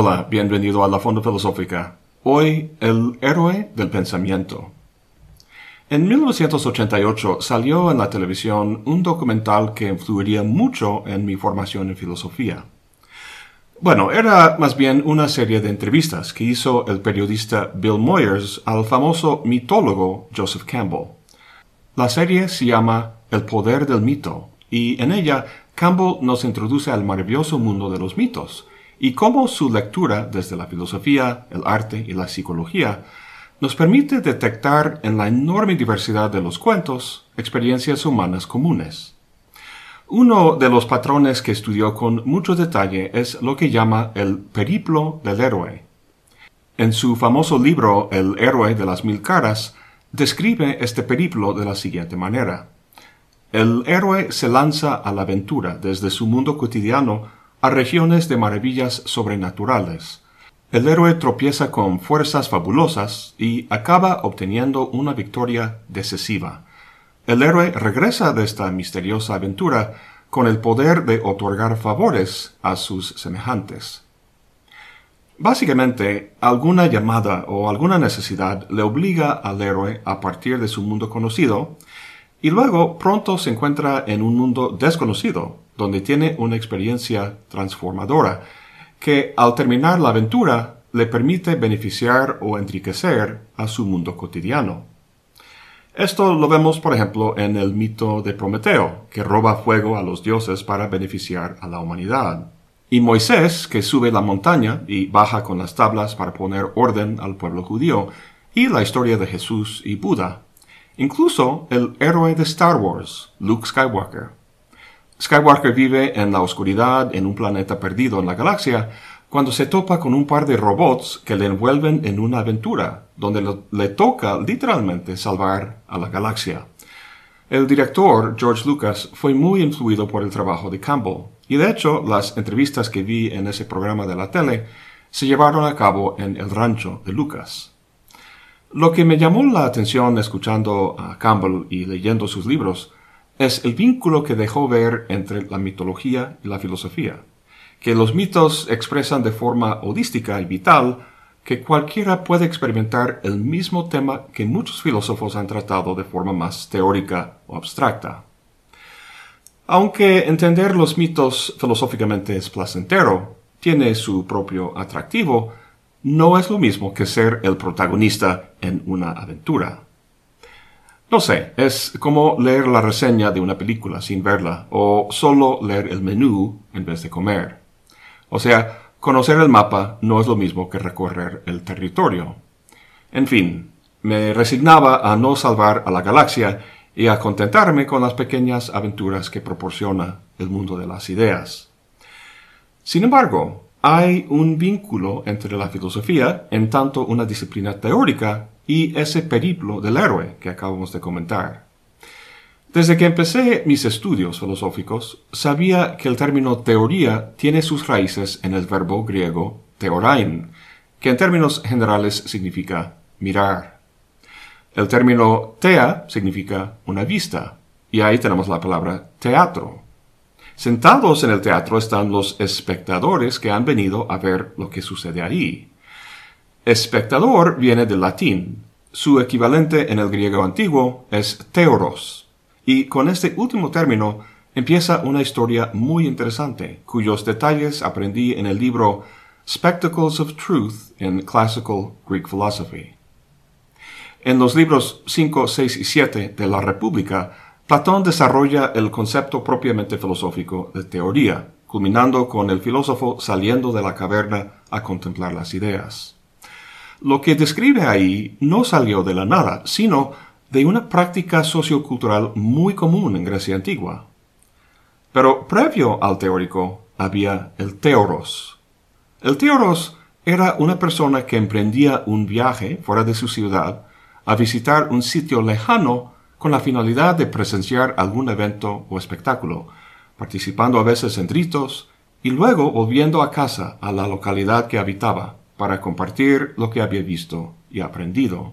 Hola, bienvenido a la Fonda Filosófica. Hoy, el héroe del pensamiento. En 1988 salió en la televisión un documental que influiría mucho en mi formación en filosofía. Bueno, era más bien una serie de entrevistas que hizo el periodista Bill Moyers al famoso mitólogo Joseph Campbell. La serie se llama El poder del mito y en ella Campbell nos introduce al maravilloso mundo de los mitos, y cómo su lectura desde la filosofía, el arte y la psicología nos permite detectar en la enorme diversidad de los cuentos experiencias humanas comunes. Uno de los patrones que estudió con mucho detalle es lo que llama el periplo del héroe. En su famoso libro El héroe de las mil caras, describe este periplo de la siguiente manera. El héroe se lanza a la aventura desde su mundo cotidiano a regiones de maravillas sobrenaturales. El héroe tropieza con fuerzas fabulosas y acaba obteniendo una victoria decisiva. El héroe regresa de esta misteriosa aventura con el poder de otorgar favores a sus semejantes. Básicamente, alguna llamada o alguna necesidad le obliga al héroe a partir de su mundo conocido y luego pronto se encuentra en un mundo desconocido, donde tiene una experiencia transformadora, que al terminar la aventura le permite beneficiar o enriquecer a su mundo cotidiano. Esto lo vemos, por ejemplo, en el mito de Prometeo, que roba fuego a los dioses para beneficiar a la humanidad. Y Moisés, que sube la montaña y baja con las tablas para poner orden al pueblo judío, y la historia de Jesús y Buda, Incluso el héroe de Star Wars, Luke Skywalker. Skywalker vive en la oscuridad en un planeta perdido en la galaxia cuando se topa con un par de robots que le envuelven en una aventura, donde le toca literalmente salvar a la galaxia. El director, George Lucas, fue muy influido por el trabajo de Campbell, y de hecho las entrevistas que vi en ese programa de la tele se llevaron a cabo en el rancho de Lucas. Lo que me llamó la atención escuchando a Campbell y leyendo sus libros es el vínculo que dejó ver entre la mitología y la filosofía, que los mitos expresan de forma holística y vital que cualquiera puede experimentar el mismo tema que muchos filósofos han tratado de forma más teórica o abstracta. Aunque entender los mitos filosóficamente es placentero, tiene su propio atractivo, no es lo mismo que ser el protagonista en una aventura. No sé, es como leer la reseña de una película sin verla, o solo leer el menú en vez de comer. O sea, conocer el mapa no es lo mismo que recorrer el territorio. En fin, me resignaba a no salvar a la galaxia y a contentarme con las pequeñas aventuras que proporciona el mundo de las ideas. Sin embargo, hay un vínculo entre la filosofía, en tanto una disciplina teórica, y ese periplo del héroe que acabamos de comentar. Desde que empecé mis estudios filosóficos, sabía que el término teoría tiene sus raíces en el verbo griego teorain, que en términos generales significa mirar. El término tea significa una vista, y ahí tenemos la palabra teatro, Sentados en el teatro están los espectadores que han venido a ver lo que sucede ahí. Espectador viene del latín. Su equivalente en el griego antiguo es teoros. Y con este último término empieza una historia muy interesante, cuyos detalles aprendí en el libro Spectacles of Truth in Classical Greek Philosophy. En los libros 5, 6 y 7 de la República Platón desarrolla el concepto propiamente filosófico de teoría, culminando con el filósofo saliendo de la caverna a contemplar las ideas. Lo que describe ahí no salió de la nada, sino de una práctica sociocultural muy común en Grecia antigua. Pero previo al teórico había el teoros. El teoros era una persona que emprendía un viaje fuera de su ciudad a visitar un sitio lejano con la finalidad de presenciar algún evento o espectáculo, participando a veces en ritos y luego volviendo a casa a la localidad que habitaba para compartir lo que había visto y aprendido.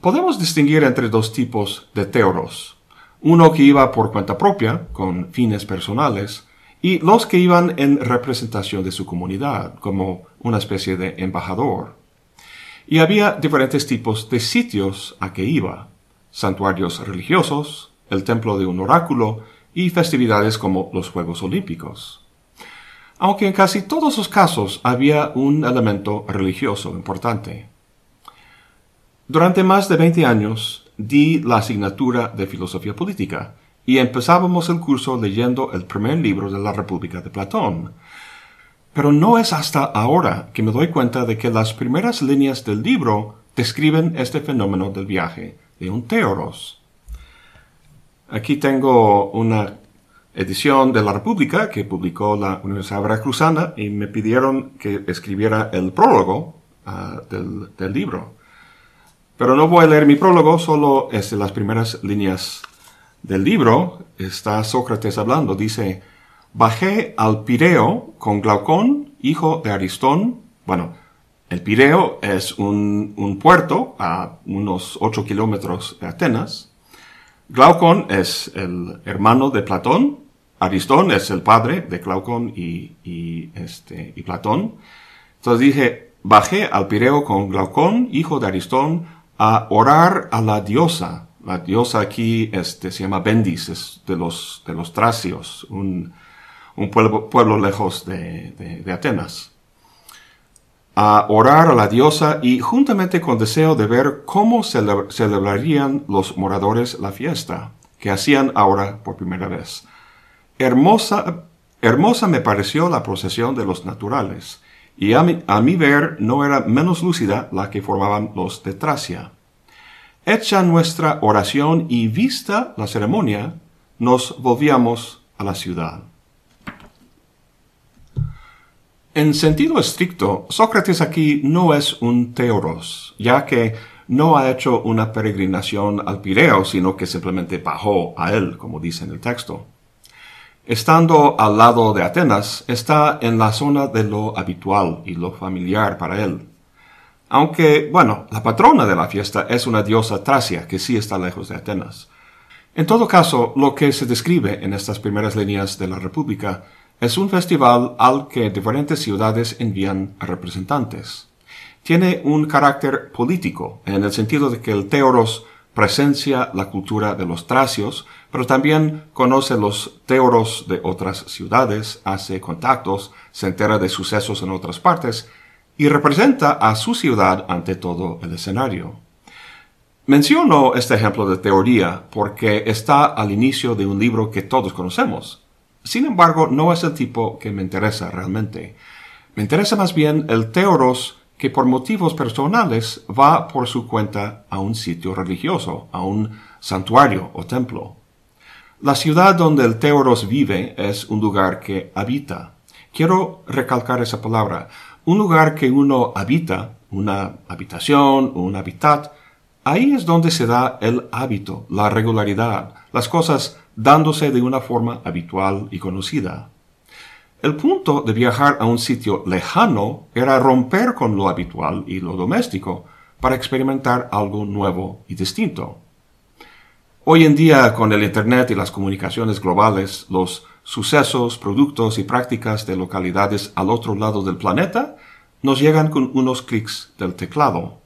Podemos distinguir entre dos tipos de teoros, uno que iba por cuenta propia, con fines personales, y los que iban en representación de su comunidad, como una especie de embajador. Y había diferentes tipos de sitios a que iba, santuarios religiosos, el templo de un oráculo y festividades como los Juegos Olímpicos. Aunque en casi todos los casos había un elemento religioso importante. Durante más de 20 años di la asignatura de filosofía política y empezábamos el curso leyendo el primer libro de la República de Platón. Pero no es hasta ahora que me doy cuenta de que las primeras líneas del libro describen este fenómeno del viaje de un teoros. Aquí tengo una edición de la República que publicó la Universidad Veracruzana y me pidieron que escribiera el prólogo ah, del, libro. Pero no voy a leer mi prólogo, solo es las primeras líneas del libro está Sócrates hablando. Dice, bajé al Pireo con Glaucón, hijo de Aristón. Bueno, el Pireo es un, puerto a unos 8 kilómetros de Atenas. Glaucón es el hermano de Platón. Aristón es el padre de Glaucón y, este, y Platón. Entonces dije, bajé al Pireo con Glaucón, hijo de Aristón, a orar a la diosa la diosa aquí este, se llama Bendis, es de los, de los tracios, un, pueblo, pueblo, lejos de, Atenas. A orar a la diosa y juntamente con deseo de ver cómo celebrarían los moradores la fiesta, que hacían ahora por primera vez. Hermosa, hermosa me pareció la procesión de los naturales, y a mi, a mi ver no era menos lúcida la que formaban los de Tracia. Hecha nuestra oración y vista la ceremonia, nos volvíamos a la ciudad. En sentido estricto, Sócrates aquí no es un teoros, ya que no ha hecho una peregrinación al Pireo, sino que simplemente bajó a él, como dice en el texto. Estando al lado de Atenas, está en la zona de lo habitual y lo familiar para él. Aunque, bueno, la patrona de la fiesta es una diosa Tracia, que sí está lejos de Atenas. En todo caso, lo que se describe en estas primeras líneas de la República es un festival al que diferentes ciudades envían representantes. Tiene un carácter político, en el sentido de que el Teoros presencia la cultura de los tracios, pero también conoce los teoros de otras ciudades, hace contactos, se entera de sucesos en otras partes, y representa a su ciudad ante todo el escenario. Menciono este ejemplo de teoría porque está al inicio de un libro que todos conocemos. Sin embargo, no es el tipo que me interesa realmente. Me interesa más bien el teoros que por motivos personales va por su cuenta a un sitio religioso, a un santuario o templo. La ciudad donde el teoros vive es un lugar que habita. Quiero recalcar esa palabra, un lugar que uno habita, una habitación o un hábitat, ahí es donde se da el hábito, la regularidad, las cosas dándose de una forma habitual y conocida. El punto de viajar a un sitio lejano era romper con lo habitual y lo doméstico para experimentar algo nuevo y distinto. Hoy en día, con el Internet y las comunicaciones globales, los sucesos, productos y prácticas de localidades al otro lado del planeta nos llegan con unos clics del teclado.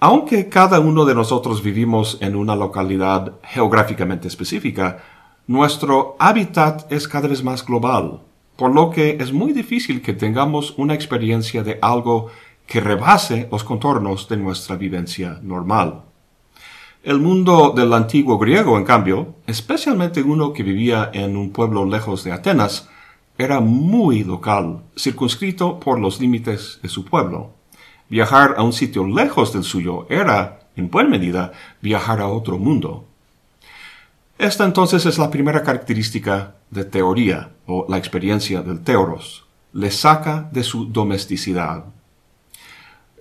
Aunque cada uno de nosotros vivimos en una localidad geográficamente específica, nuestro hábitat es cada vez más global, por lo que es muy difícil que tengamos una experiencia de algo que rebase los contornos de nuestra vivencia normal. El mundo del antiguo griego, en cambio, especialmente uno que vivía en un pueblo lejos de Atenas, era muy local, circunscrito por los límites de su pueblo. Viajar a un sitio lejos del suyo era, en buena medida, viajar a otro mundo. Esta entonces es la primera característica de teoría o la experiencia del teoros. Le saca de su domesticidad.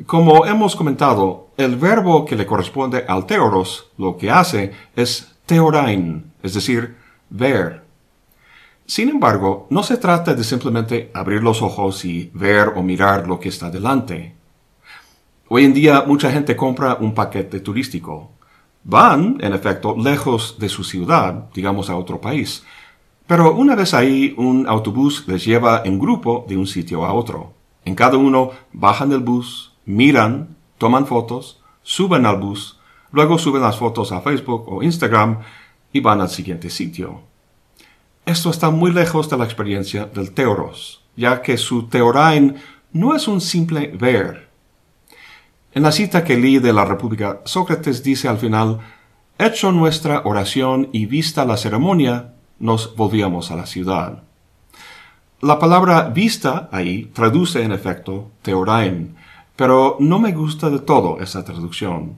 Como hemos comentado, el verbo que le corresponde al teoros lo que hace es teorain, es decir, ver. Sin embargo, no se trata de simplemente abrir los ojos y ver o mirar lo que está delante. Hoy en día mucha gente compra un paquete turístico. Van, en efecto, lejos de su ciudad, digamos a otro país, Pero una vez ahí, un autobús les lleva en grupo de un sitio a otro. En cada uno bajan del bus, miran, toman fotos, suben al bus, luego suben las fotos a Facebook o Instagram y van al siguiente sitio. Esto está muy lejos de la experiencia del Teoros, ya que su Teorain no es un simple ver. En la cita que leí de la República, Sócrates dice al final, Hecho nuestra oración y vista la ceremonia, nos volvíamos a la ciudad. La palabra vista ahí traduce en efecto teorain, pero no me gusta de todo esa traducción.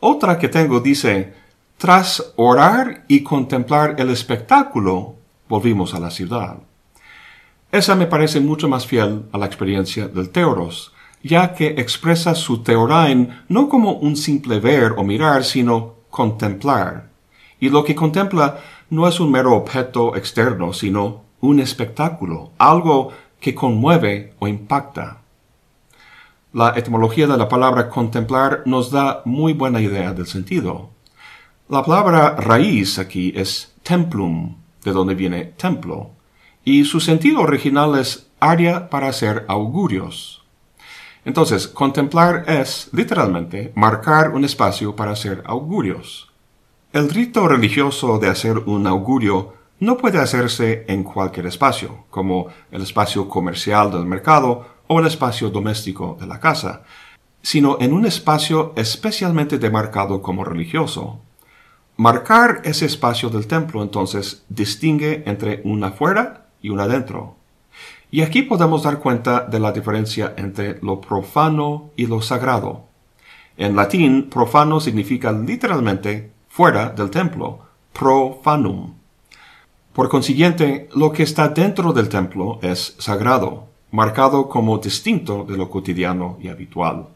Otra que tengo dice, tras orar y contemplar el espectáculo, volvimos a la ciudad. Esa me parece mucho más fiel a la experiencia del Teoros, ya que expresa su teorain no como un simple ver o mirar, sino contemplar. Y lo que contempla no es un mero objeto externo, sino un espectáculo, algo que conmueve o impacta. La etimología de la palabra contemplar nos da muy buena idea del sentido. La palabra raíz aquí es templum, de donde viene templo, y su sentido original es área para hacer augurios. Entonces, contemplar es, literalmente, marcar un espacio para hacer augurios. El rito religioso de hacer un augurio no puede hacerse en cualquier espacio, como el espacio comercial del mercado o el espacio doméstico de la casa, sino en un espacio especialmente demarcado como religioso. Marcar ese espacio del templo entonces distingue entre un afuera y un adentro. Y aquí podemos dar cuenta de la diferencia entre lo profano y lo sagrado. En latín, profano significa literalmente fuera del templo, profanum. Por consiguiente, lo que está dentro del templo es sagrado, marcado como distinto de lo cotidiano y habitual.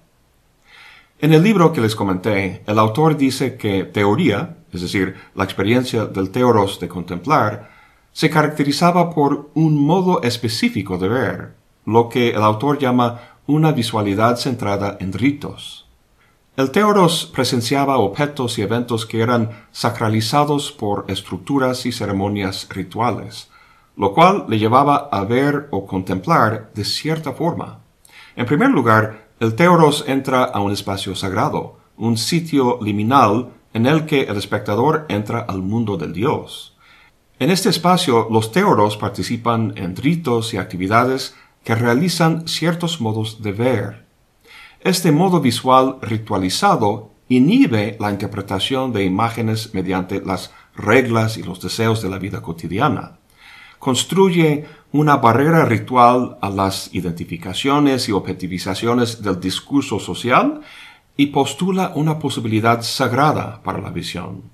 En el libro que les comenté, el autor dice que teoría, es decir, la experiencia del teoros de contemplar, se caracterizaba por un modo específico de ver, lo que el autor llama una visualidad centrada en ritos. El teoros presenciaba objetos y eventos que eran sacralizados por estructuras y ceremonias rituales, lo cual le llevaba a ver o contemplar de cierta forma. En primer lugar, el teoros entra a un espacio sagrado, un sitio liminal en el que el espectador entra al mundo del Dios. En este espacio, los teoros participan en ritos y actividades que realizan ciertos modos de ver. Este modo visual ritualizado inhibe la interpretación de imágenes mediante las reglas y los deseos de la vida cotidiana. Construye una barrera ritual a las identificaciones y objetivizaciones del discurso social y postula una posibilidad sagrada para la visión.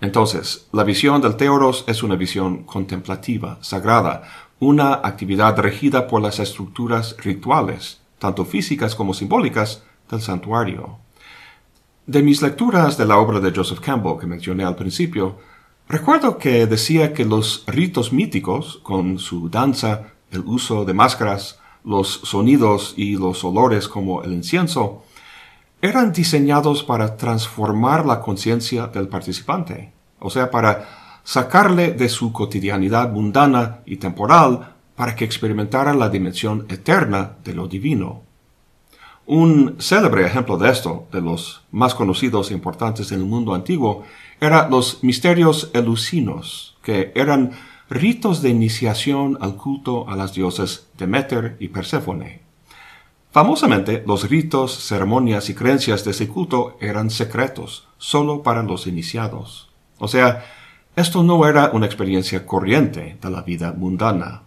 Entonces, la visión del Teoros es una visión contemplativa, sagrada, una actividad regida por las estructuras rituales, tanto físicas como simbólicas, del santuario. De mis lecturas de la obra de Joseph Campbell que mencioné al principio, recuerdo que decía que los ritos míticos, con su danza, el uso de máscaras, los sonidos y los olores como el incienso, eran diseñados para transformar la conciencia del participante, o sea, para sacarle de su cotidianidad mundana y temporal para que experimentara la dimensión eterna de lo divino. Un célebre ejemplo de esto, de los más conocidos e importantes en el mundo antiguo, eran los misterios elusinos, que eran ritos de iniciación al culto a las dioses Demeter y Perséfone. Famosamente, los ritos, ceremonias y creencias de ese culto eran secretos, solo para los iniciados. O sea, esto no era una experiencia corriente de la vida mundana.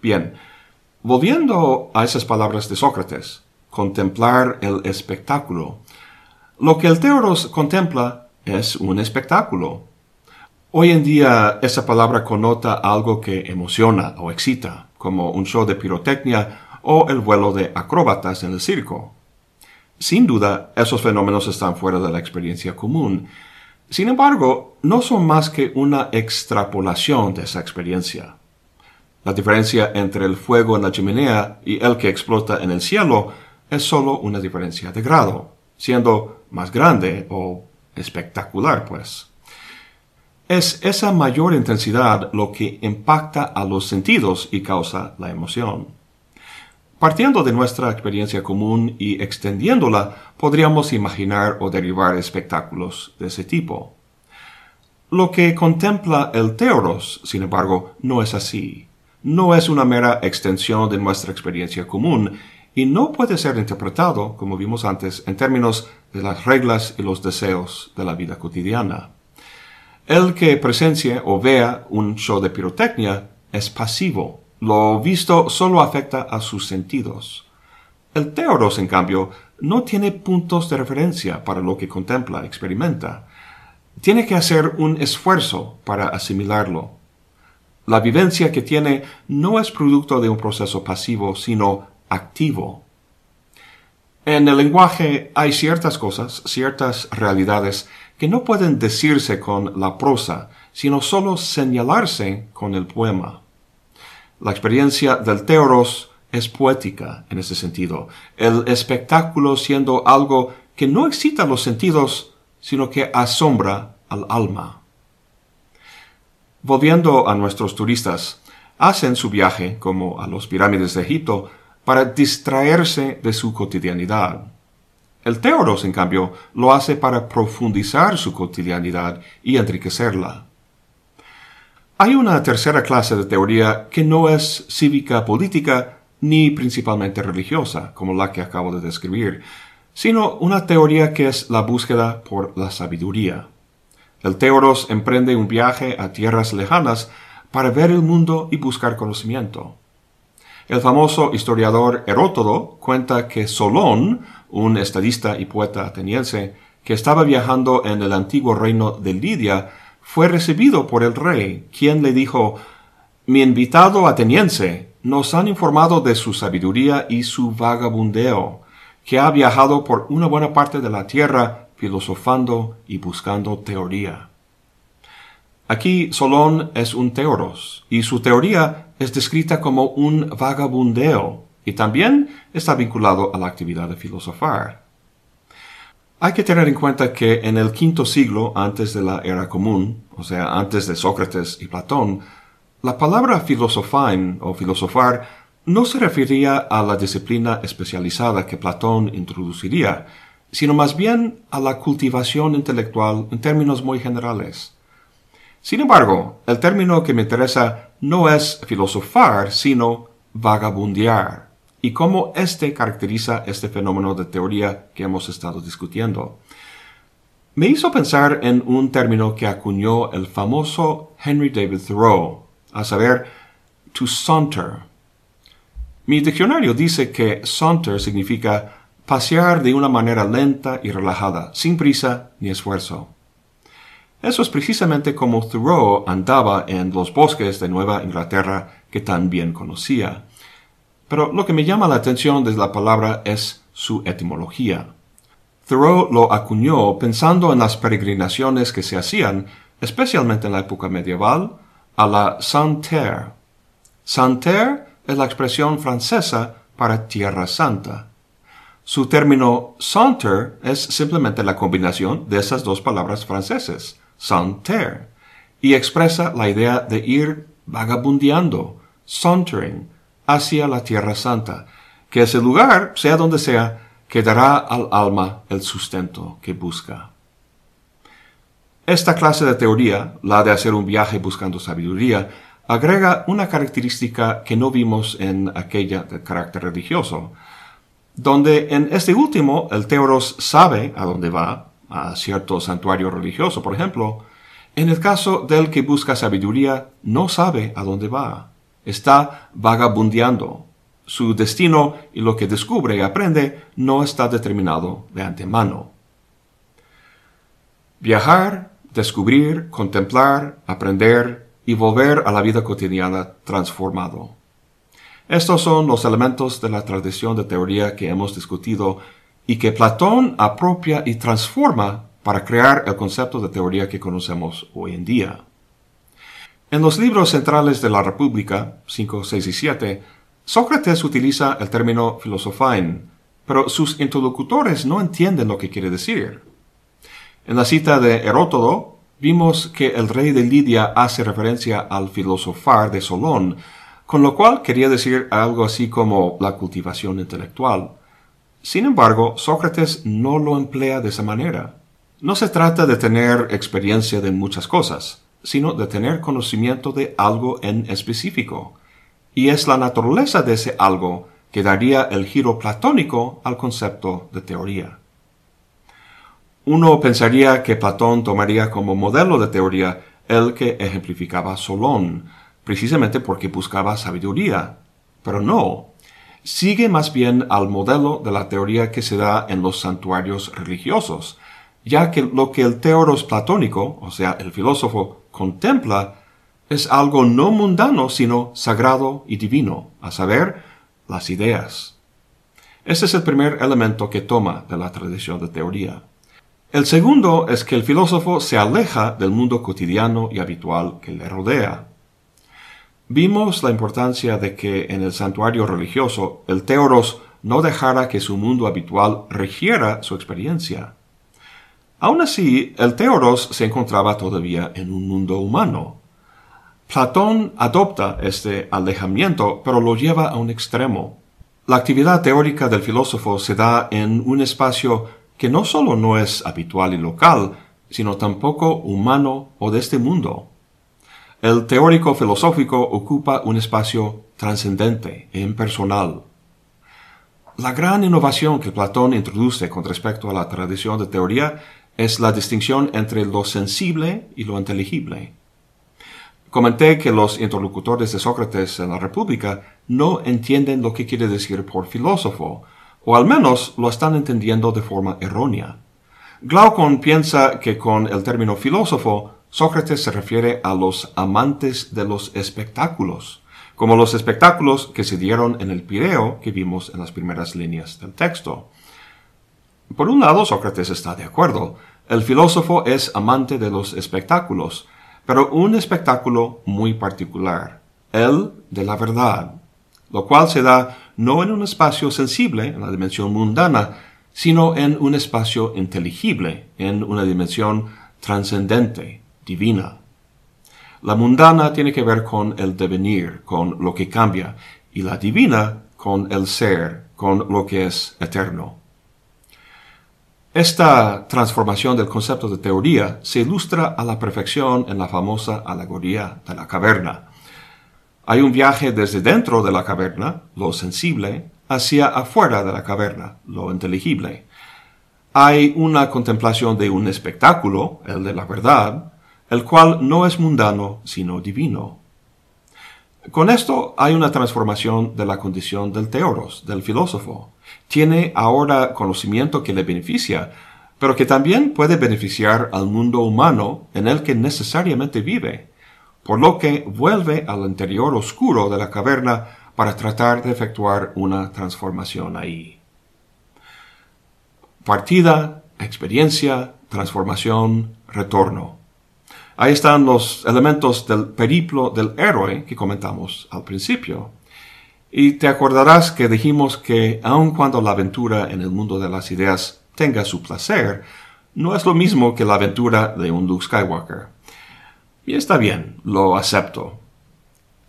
Bien, volviendo a esas palabras de Sócrates, contemplar el espectáculo. Lo que el Teoros contempla es un espectáculo. Hoy en día esa palabra connota algo que emociona o excita, como un show de pirotecnia o el vuelo de acróbatas en el circo. Sin duda, esos fenómenos están fuera de la experiencia común. Sin embargo, no son más que una extrapolación de esa experiencia. La diferencia entre el fuego en la chimenea y el que explota en el cielo es solo una diferencia de grado, siendo más grande o espectacular, pues. Es esa mayor intensidad lo que impacta a los sentidos y causa la emoción. Partiendo de nuestra experiencia común y extendiéndola, podríamos imaginar o derivar espectáculos de ese tipo. Lo que contempla el teoros, sin embargo, no es así. No es una mera extensión de nuestra experiencia común y no puede ser interpretado, como vimos antes, en términos de las reglas y los deseos de la vida cotidiana. El que presencie o vea un show de pirotecnia es pasivo, lo visto solo afecta a sus sentidos. El teoros, en cambio, no tiene puntos de referencia para lo que contempla, experimenta. Tiene que hacer un esfuerzo para asimilarlo. La vivencia que tiene no es producto de un proceso pasivo, sino activo. En el lenguaje hay ciertas cosas, ciertas realidades que no pueden decirse con la prosa, sino solo señalarse con el poema. La experiencia del teoros es poética en ese sentido, el espectáculo siendo algo que no excita los sentidos, sino que asombra al alma. Volviendo a nuestros turistas, hacen su viaje, como a los pirámides de Egipto, para distraerse de su cotidianidad. El teoros, en cambio, lo hace para profundizar su cotidianidad y enriquecerla. Hay una tercera clase de teoría que no es cívica política ni principalmente religiosa, como la que acabo de describir, sino una teoría que es la búsqueda por la sabiduría. El teoros emprende un viaje a tierras lejanas para ver el mundo y buscar conocimiento. El famoso historiador Herótodo cuenta que Solón, un estadista y poeta ateniense, que estaba viajando en el antiguo reino de Lidia, fue recibido por el rey, quien le dijo, Mi invitado ateniense, nos han informado de su sabiduría y su vagabundeo, que ha viajado por una buena parte de la tierra filosofando y buscando teoría. Aquí Solón es un teoros, y su teoría es descrita como un vagabundeo, y también está vinculado a la actividad de filosofar. Hay que tener en cuenta que en el quinto siglo antes de la era común, o sea, antes de Sócrates y Platón, la palabra filosofain o filosofar no se refería a la disciplina especializada que Platón introduciría, sino más bien a la cultivación intelectual en términos muy generales. Sin embargo, el término que me interesa no es filosofar, sino vagabundear y cómo éste caracteriza este fenómeno de teoría que hemos estado discutiendo. Me hizo pensar en un término que acuñó el famoso Henry David Thoreau, a saber, to saunter. Mi diccionario dice que saunter significa pasear de una manera lenta y relajada, sin prisa ni esfuerzo. Eso es precisamente como Thoreau andaba en los bosques de Nueva Inglaterra que tan bien conocía. Pero lo que me llama la atención de la palabra es su etimología. Thoreau lo acuñó pensando en las peregrinaciones que se hacían, especialmente en la época medieval, a la Sainte-Terre. Sainte-Terre es la expresión francesa para Tierra Santa. Su término saunter es simplemente la combinación de esas dos palabras franceses, sainte y expresa la idea de ir vagabundeando, sauntering, hacia la Tierra Santa, que ese lugar, sea donde sea, que dará al alma el sustento que busca. Esta clase de teoría, la de hacer un viaje buscando sabiduría, agrega una característica que no vimos en aquella de carácter religioso, donde en este último el teoros sabe a dónde va, a cierto santuario religioso, por ejemplo, en el caso del que busca sabiduría no sabe a dónde va está vagabundeando. Su destino y lo que descubre y aprende no está determinado de antemano. Viajar, descubrir, contemplar, aprender y volver a la vida cotidiana transformado. Estos son los elementos de la tradición de teoría que hemos discutido y que Platón apropia y transforma para crear el concepto de teoría que conocemos hoy en día. En los libros centrales de la República, 5, 6 y 7, Sócrates utiliza el término filosofain, pero sus interlocutores no entienden lo que quiere decir. En la cita de Herótodo, vimos que el rey de Lidia hace referencia al filosofar de Solón, con lo cual quería decir algo así como la cultivación intelectual. Sin embargo, Sócrates no lo emplea de esa manera. No se trata de tener experiencia de muchas cosas, sino de tener conocimiento de algo en específico. Y es la naturaleza de ese algo que daría el giro platónico al concepto de teoría. Uno pensaría que Platón tomaría como modelo de teoría el que ejemplificaba Solón, precisamente porque buscaba sabiduría. Pero no. Sigue más bien al modelo de la teoría que se da en los santuarios religiosos, ya que lo que el teoros platónico, o sea, el filósofo, contempla, es algo no mundano, sino sagrado y divino, a saber, las ideas. Este es el primer elemento que toma de la tradición de teoría. El segundo es que el filósofo se aleja del mundo cotidiano y habitual que le rodea. Vimos la importancia de que en el santuario religioso el teoros no dejara que su mundo habitual regiera su experiencia. Aun así, el teoros se encontraba todavía en un mundo humano. Platón adopta este alejamiento, pero lo lleva a un extremo. La actividad teórica del filósofo se da en un espacio que no solo no es habitual y local, sino tampoco humano o de este mundo. El teórico filosófico ocupa un espacio trascendente e impersonal. La gran innovación que Platón introduce con respecto a la tradición de teoría es la distinción entre lo sensible y lo inteligible. Comenté que los interlocutores de Sócrates en la República no entienden lo que quiere decir por filósofo, o al menos lo están entendiendo de forma errónea. Glaucon piensa que con el término filósofo, Sócrates se refiere a los amantes de los espectáculos, como los espectáculos que se dieron en el Pireo que vimos en las primeras líneas del texto. Por un lado, Sócrates está de acuerdo. El filósofo es amante de los espectáculos, pero un espectáculo muy particular, el de la verdad, lo cual se da no en un espacio sensible, en la dimensión mundana, sino en un espacio inteligible, en una dimensión trascendente, divina. La mundana tiene que ver con el devenir, con lo que cambia, y la divina con el ser, con lo que es eterno. Esta transformación del concepto de teoría se ilustra a la perfección en la famosa alegoría de la caverna, hay un viaje desde dentro de la caverna, lo sensible, hacia afuera de la caverna, lo inteligible. Hay una contemplación de un espectáculo, el de la verdad, el cual no es mundano, sino divino. Con esto hay una transformación de la condición del teoros, del filósofo. Tiene ahora conocimiento que le beneficia, pero que también puede beneficiar al mundo humano en el que necesariamente vive por lo que vuelve al interior oscuro de la caverna para tratar de efectuar una transformación ahí. Partida, experiencia, transformación, retorno. Ahí están los elementos del periplo del héroe que comentamos al principio. Y te acordarás que dijimos que aun cuando la aventura en el mundo de las ideas tenga su placer, no es lo mismo que la aventura de un Luke Skywalker. Y está bien, lo acepto.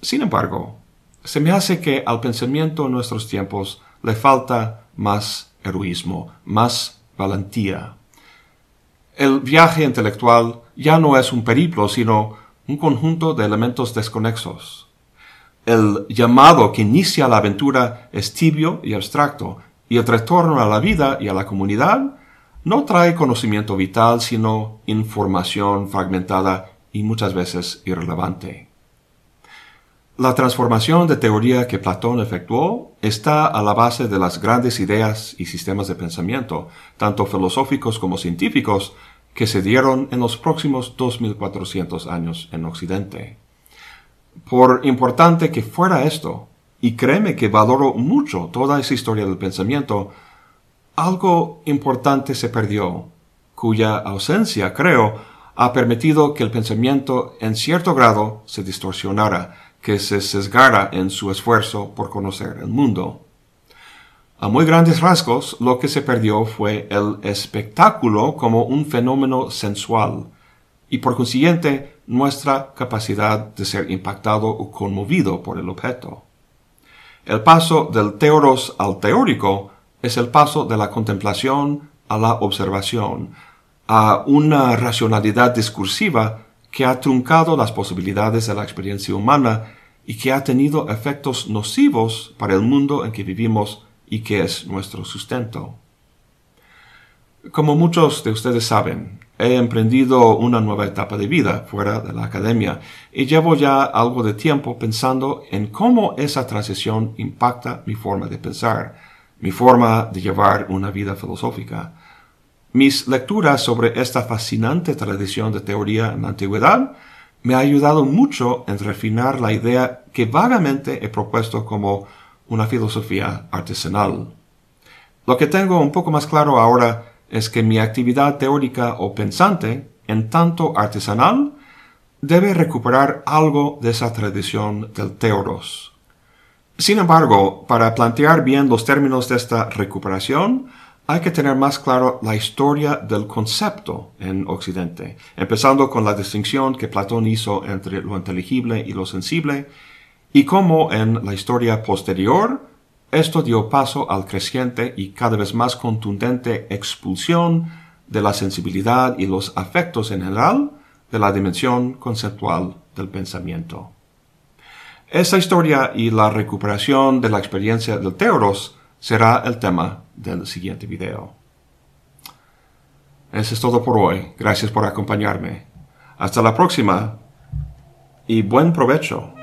Sin embargo, se me hace que al pensamiento en nuestros tiempos le falta más heroísmo, más valentía. El viaje intelectual ya no es un periplo, sino un conjunto de elementos desconexos. El llamado que inicia la aventura es tibio y abstracto, y el retorno a la vida y a la comunidad no trae conocimiento vital, sino información fragmentada y muchas veces irrelevante. La transformación de teoría que Platón efectuó está a la base de las grandes ideas y sistemas de pensamiento, tanto filosóficos como científicos, que se dieron en los próximos 2400 años en Occidente. Por importante que fuera esto, y créeme que valoro mucho toda esa historia del pensamiento, algo importante se perdió, cuya ausencia, creo, ha permitido que el pensamiento en cierto grado se distorsionara, que se sesgara en su esfuerzo por conocer el mundo. A muy grandes rasgos, lo que se perdió fue el espectáculo como un fenómeno sensual, y por consiguiente nuestra capacidad de ser impactado o conmovido por el objeto. El paso del teoros al teórico es el paso de la contemplación a la observación, a una racionalidad discursiva que ha truncado las posibilidades de la experiencia humana y que ha tenido efectos nocivos para el mundo en que vivimos y que es nuestro sustento. Como muchos de ustedes saben, he emprendido una nueva etapa de vida fuera de la academia y llevo ya algo de tiempo pensando en cómo esa transición impacta mi forma de pensar, mi forma de llevar una vida filosófica. Mis lecturas sobre esta fascinante tradición de teoría en la antigüedad me ha ayudado mucho en refinar la idea que vagamente he propuesto como una filosofía artesanal. Lo que tengo un poco más claro ahora es que mi actividad teórica o pensante, en tanto artesanal, debe recuperar algo de esa tradición del teoros. Sin embargo, para plantear bien los términos de esta recuperación, hay que tener más claro la historia del concepto en Occidente, empezando con la distinción que Platón hizo entre lo inteligible y lo sensible, y cómo en la historia posterior esto dio paso al creciente y cada vez más contundente expulsión de la sensibilidad y los afectos en general de la dimensión conceptual del pensamiento. Esta historia y la recuperación de la experiencia del Teoros será el tema del siguiente video. Eso es todo por hoy. Gracias por acompañarme. Hasta la próxima y buen provecho.